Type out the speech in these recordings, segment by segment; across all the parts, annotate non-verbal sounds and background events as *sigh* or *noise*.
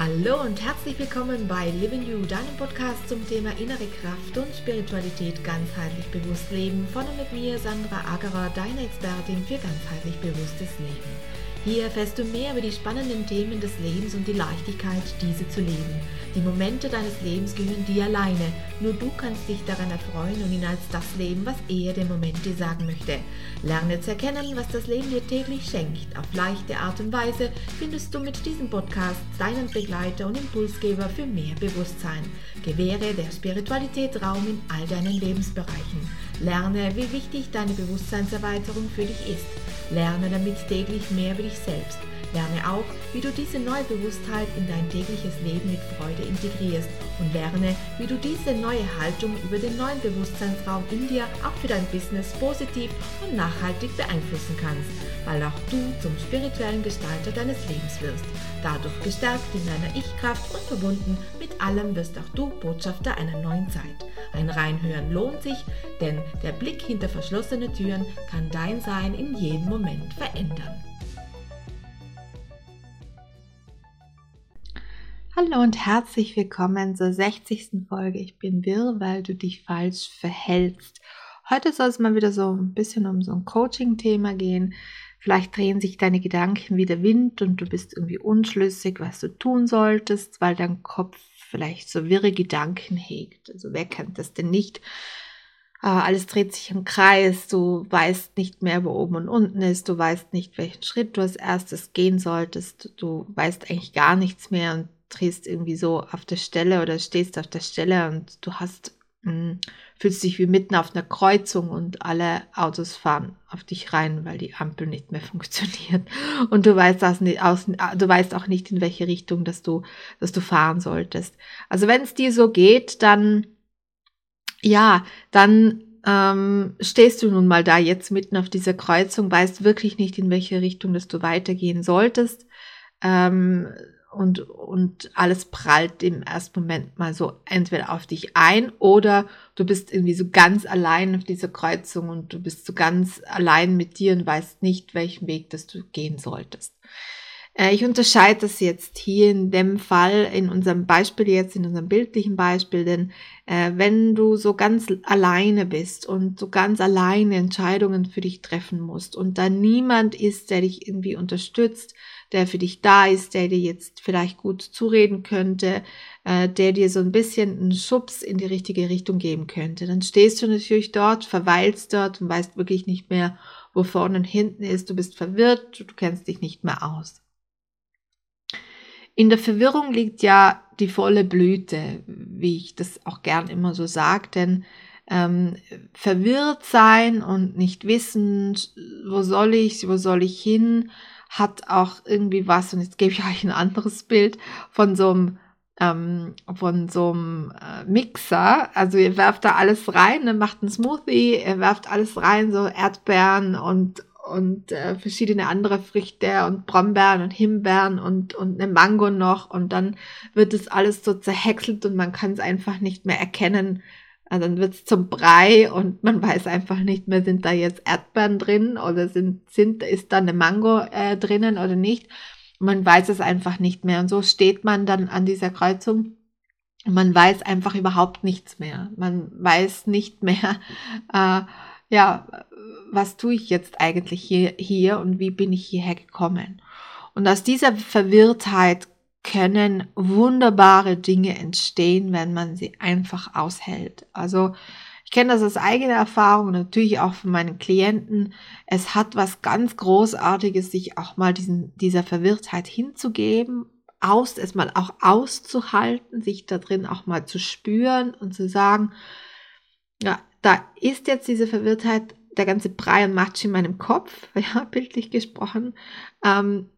Hallo und herzlich willkommen bei Living You, deinem Podcast zum Thema innere Kraft und Spiritualität ganzheitlich bewusst leben. Von und mit mir, Sandra Agerer, deine Expertin für ganzheitlich bewusstes Leben. Hier erfährst du mehr über die spannenden Themen des Lebens und die Leichtigkeit, diese zu leben. Die Momente deines Lebens gehören dir alleine. Nur du kannst dich daran erfreuen und ihn als das leben, was er dem Moment dir sagen möchte. Lerne zu erkennen, was das Leben dir täglich schenkt. Auf leichte Art und Weise findest du mit diesem Podcast deinen Begleiter und Impulsgeber für mehr Bewusstsein. Gewähre der Spiritualität Raum in all deinen Lebensbereichen. Lerne, wie wichtig deine Bewusstseinserweiterung für dich ist. Lerne damit täglich mehr über dich selbst. Lerne auch, wie du diese neue Bewusstheit in dein tägliches Leben mit Freude integrierst und lerne, wie du diese neue Haltung über den neuen Bewusstseinsraum in dir auch für dein Business positiv und nachhaltig beeinflussen kannst, weil auch du zum spirituellen Gestalter deines Lebens wirst. Dadurch gestärkt in deiner Ich-Kraft und verbunden mit allem wirst auch du Botschafter einer neuen Zeit. Ein Reinhören lohnt sich, denn der Blick hinter verschlossene Türen kann dein Sein in jedem Moment verändern. Hallo und herzlich willkommen zur 60. Folge. Ich bin wirr, weil du dich falsch verhältst. Heute soll es mal wieder so ein bisschen um so ein Coaching-Thema gehen. Vielleicht drehen sich deine Gedanken wie der Wind und du bist irgendwie unschlüssig, was du tun solltest, weil dein Kopf vielleicht so wirre Gedanken hegt. Also wer kennt das denn nicht? Äh, alles dreht sich im Kreis, du weißt nicht mehr, wo oben und unten ist, du weißt nicht, welchen Schritt du als erstes gehen solltest, du weißt eigentlich gar nichts mehr und drehst irgendwie so auf der Stelle oder stehst auf der Stelle und du hast, mh, hm, fühlst dich wie mitten auf einer Kreuzung und alle Autos fahren auf dich rein, weil die Ampel nicht mehr *laughs* funktioniert. Und du weißt, aus, aus, du weißt auch nicht, in welche Richtung, dass du, dass du fahren solltest. Also wenn es dir so geht, dann, ja, dann ähm, stehst du nun mal da jetzt mitten auf dieser Kreuzung, weißt wirklich nicht, in welche Richtung, dass du weitergehen solltest. Ähm, und, und alles prallt im ersten Moment mal so entweder auf dich ein oder du bist irgendwie so ganz allein auf dieser Kreuzung und du bist so ganz allein mit dir und weißt nicht, welchen Weg das du gehen solltest. Äh, ich unterscheide das jetzt hier in dem Fall, in unserem Beispiel jetzt, in unserem bildlichen Beispiel, denn äh, wenn du so ganz alleine bist und so ganz alleine Entscheidungen für dich treffen musst und da niemand ist, der dich irgendwie unterstützt, der für dich da ist, der dir jetzt vielleicht gut zureden könnte, äh, der dir so ein bisschen einen Schubs in die richtige Richtung geben könnte. Dann stehst du natürlich dort, verweilst dort und weißt wirklich nicht mehr, wo vorne und hinten ist. Du bist verwirrt, du kennst dich nicht mehr aus. In der Verwirrung liegt ja die volle Blüte, wie ich das auch gern immer so sage, denn ähm, verwirrt sein und nicht wissen, wo soll ich, wo soll ich hin, hat auch irgendwie was, und jetzt gebe ich *laughs* euch ein anderes Bild von so einem ähm, von so einem äh, Mixer. Also ihr werft da alles rein, ne, macht einen Smoothie, ihr werft alles rein, so Erdbeeren und und äh, verschiedene andere Früchte und Brombeeren und Himbeeren und, und eine Mango noch und dann wird es alles so zerhäckselt und man kann es einfach nicht mehr erkennen, also dann wird es zum Brei und man weiß einfach nicht mehr, sind da jetzt Erdbeeren drin oder sind, sind, ist da eine Mango äh, drinnen oder nicht. Man weiß es einfach nicht mehr. Und so steht man dann an dieser Kreuzung und man weiß einfach überhaupt nichts mehr. Man weiß nicht mehr, *laughs* äh, ja, was tue ich jetzt eigentlich hier, hier und wie bin ich hierher gekommen. Und aus dieser Verwirrtheit können wunderbare Dinge entstehen, wenn man sie einfach aushält. Also ich kenne das aus eigener Erfahrung natürlich auch von meinen Klienten. Es hat was ganz Großartiges, sich auch mal diesen, dieser Verwirrtheit hinzugeben, aus, es mal auch auszuhalten, sich da drin auch mal zu spüren und zu sagen, ja, da ist jetzt diese Verwirrtheit, der ganze Brei und Matsch in meinem Kopf, *laughs* ja, bildlich gesprochen. Ähm,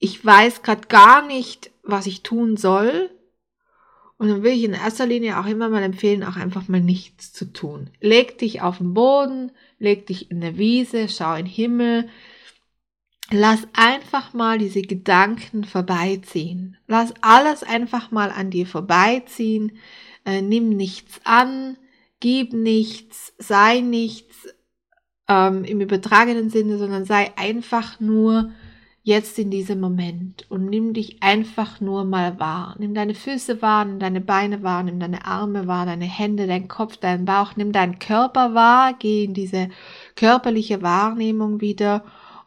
ich weiß gerade gar nicht, was ich tun soll. Und dann will ich in erster Linie auch immer mal empfehlen, auch einfach mal nichts zu tun. Leg dich auf den Boden, leg dich in der Wiese, schau in den Himmel. Lass einfach mal diese Gedanken vorbeiziehen. Lass alles einfach mal an dir vorbeiziehen. Äh, nimm nichts an, gib nichts, sei nichts ähm, im übertragenen Sinne, sondern sei einfach nur jetzt in diesem Moment und nimm dich einfach nur mal wahr. Nimm deine Füße wahr, nimm deine Beine wahr, nimm deine Arme wahr, deine Hände, dein Kopf, deinen Bauch, nimm deinen Körper wahr, geh in diese körperliche Wahrnehmung wieder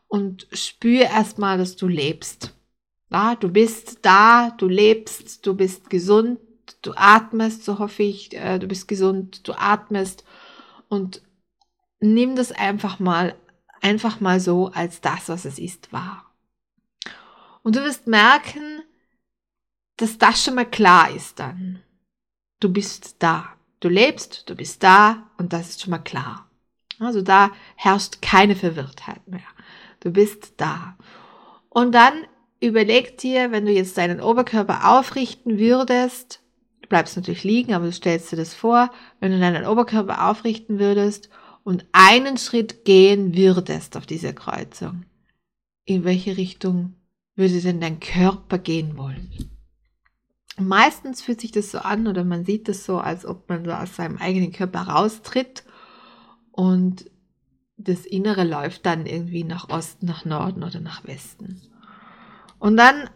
und spür erstmal, dass du lebst. Ja, du bist da, du lebst, du bist gesund, du atmest, so hoffe ich, äh, du bist gesund, du atmest und nimm das einfach mal, einfach mal so als das, was es ist, wahr. Und du wirst merken, dass das schon mal klar ist dann. Du bist da. Du lebst, du bist da und das ist schon mal klar. Also da herrscht keine Verwirrtheit mehr. Du bist da. Und dann überleg dir, wenn du jetzt deinen Oberkörper aufrichten würdest, du bleibst natürlich liegen, aber du stellst dir das vor, wenn du deinen Oberkörper aufrichten würdest und einen Schritt gehen würdest auf dieser Kreuzung, in welche Richtung würde denn dein Körper gehen wollen? Meistens fühlt sich das so an oder man sieht es so, als ob man so aus seinem eigenen Körper raustritt und das Innere läuft dann irgendwie nach Osten, nach Norden oder nach Westen. Und dann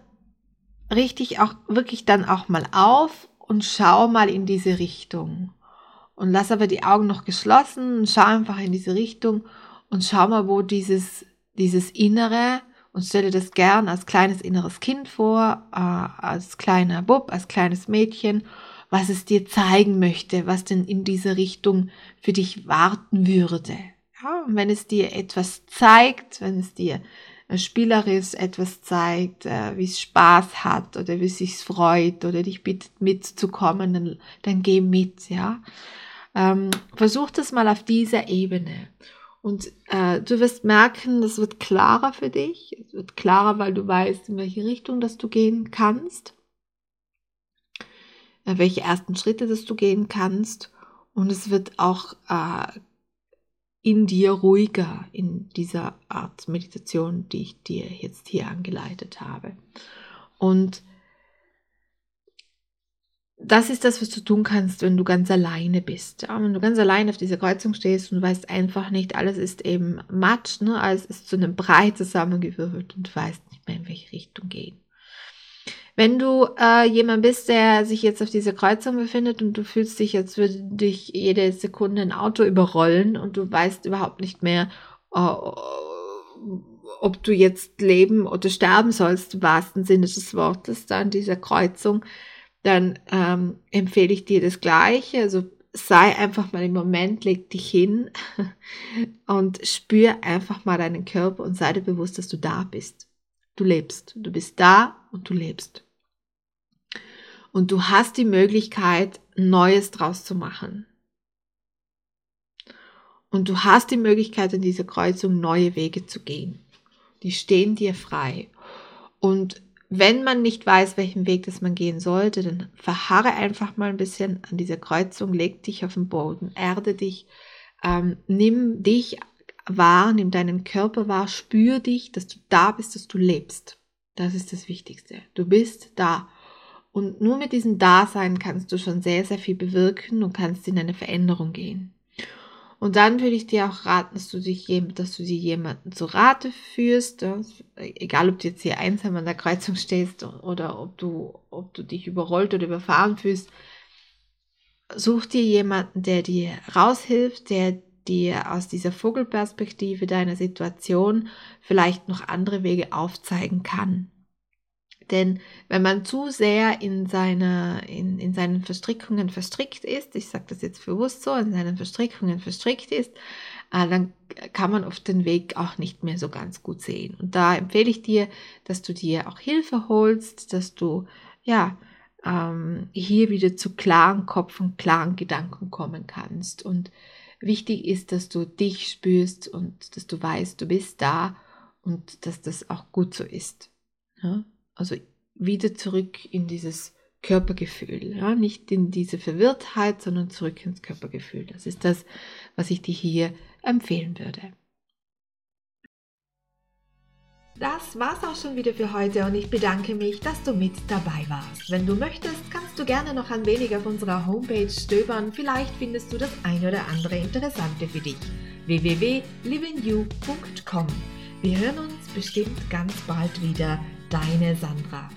richte ich auch wirklich dann auch mal auf und schau mal in diese Richtung. Und lass aber die Augen noch geschlossen und schau einfach in diese Richtung und schau mal, wo dieses, dieses Innere und stell dir das gern als kleines inneres Kind vor, äh, als kleiner Bub, als kleines Mädchen, was es dir zeigen möchte, was denn in diese Richtung für dich warten würde. Ja, und wenn es dir etwas zeigt, wenn es dir äh, spielerisch etwas zeigt, äh, wie es Spaß hat oder wie es sich freut oder dich bittet mitzukommen, dann, dann geh mit, ja. Ähm, versuch das mal auf dieser Ebene. Und äh, du wirst merken, das wird klarer für dich. Es wird klarer, weil du weißt, in welche Richtung dass du gehen kannst. Äh, welche ersten Schritte dass du gehen kannst. Und es wird auch äh, in dir ruhiger in dieser Art Meditation, die ich dir jetzt hier angeleitet habe. Und das ist das, was du tun kannst, wenn du ganz alleine bist. Ja, wenn du ganz alleine auf dieser Kreuzung stehst und du weißt einfach nicht, alles ist eben Matsch, ne? alles ist zu einem Brei zusammengewürfelt und du weißt nicht mehr, in welche Richtung gehen. Wenn du äh, jemand bist, der sich jetzt auf dieser Kreuzung befindet und du fühlst dich, als würde dich jede Sekunde ein Auto überrollen und du weißt überhaupt nicht mehr, äh, ob du jetzt leben oder sterben sollst, im wahrsten Sinne des Wortes, da an dieser Kreuzung, dann ähm, empfehle ich dir das Gleiche. Also sei einfach mal im Moment, leg dich hin *laughs* und spür einfach mal deinen Körper und sei dir bewusst, dass du da bist. Du lebst, du bist da und du lebst. Und du hast die Möglichkeit, Neues draus zu machen. Und du hast die Möglichkeit, in dieser Kreuzung neue Wege zu gehen. Die stehen dir frei. Und wenn man nicht weiß, welchen Weg das man gehen sollte, dann verharre einfach mal ein bisschen an dieser Kreuzung, leg dich auf den Boden, erde dich, ähm, nimm dich wahr, nimm deinen Körper wahr, spür dich, dass du da bist, dass du lebst. Das ist das Wichtigste. Du bist da. Und nur mit diesem Dasein kannst du schon sehr, sehr viel bewirken und kannst in eine Veränderung gehen. Und dann würde ich dir auch raten, dass du dich dass du dir jemanden zu Rate führst, egal ob du jetzt hier einsam an der Kreuzung stehst oder ob du, ob du dich überrollt oder überfahren fühlst. Such dir jemanden, der dir raushilft, der dir aus dieser Vogelperspektive deiner Situation vielleicht noch andere Wege aufzeigen kann. Denn wenn man zu sehr in, seiner, in, in seinen Verstrickungen verstrickt ist, ich sage das jetzt bewusst so, in seinen Verstrickungen verstrickt ist, äh, dann kann man oft den Weg auch nicht mehr so ganz gut sehen. Und da empfehle ich dir, dass du dir auch Hilfe holst, dass du ja ähm, hier wieder zu klaren Kopf und klaren Gedanken kommen kannst. Und wichtig ist, dass du dich spürst und dass du weißt, du bist da und dass das auch gut so ist. Ja? Also wieder zurück in dieses Körpergefühl, ja, nicht in diese Verwirrtheit, sondern zurück ins Körpergefühl. Das ist das, was ich dir hier empfehlen würde. Das war's auch schon wieder für heute und ich bedanke mich, dass du mit dabei warst. Wenn du möchtest, kannst du gerne noch ein wenig auf unserer Homepage stöbern. Vielleicht findest du das ein oder andere Interessante für dich. www.livingyou.com Wir hören uns bestimmt ganz bald wieder. Deine Sandra.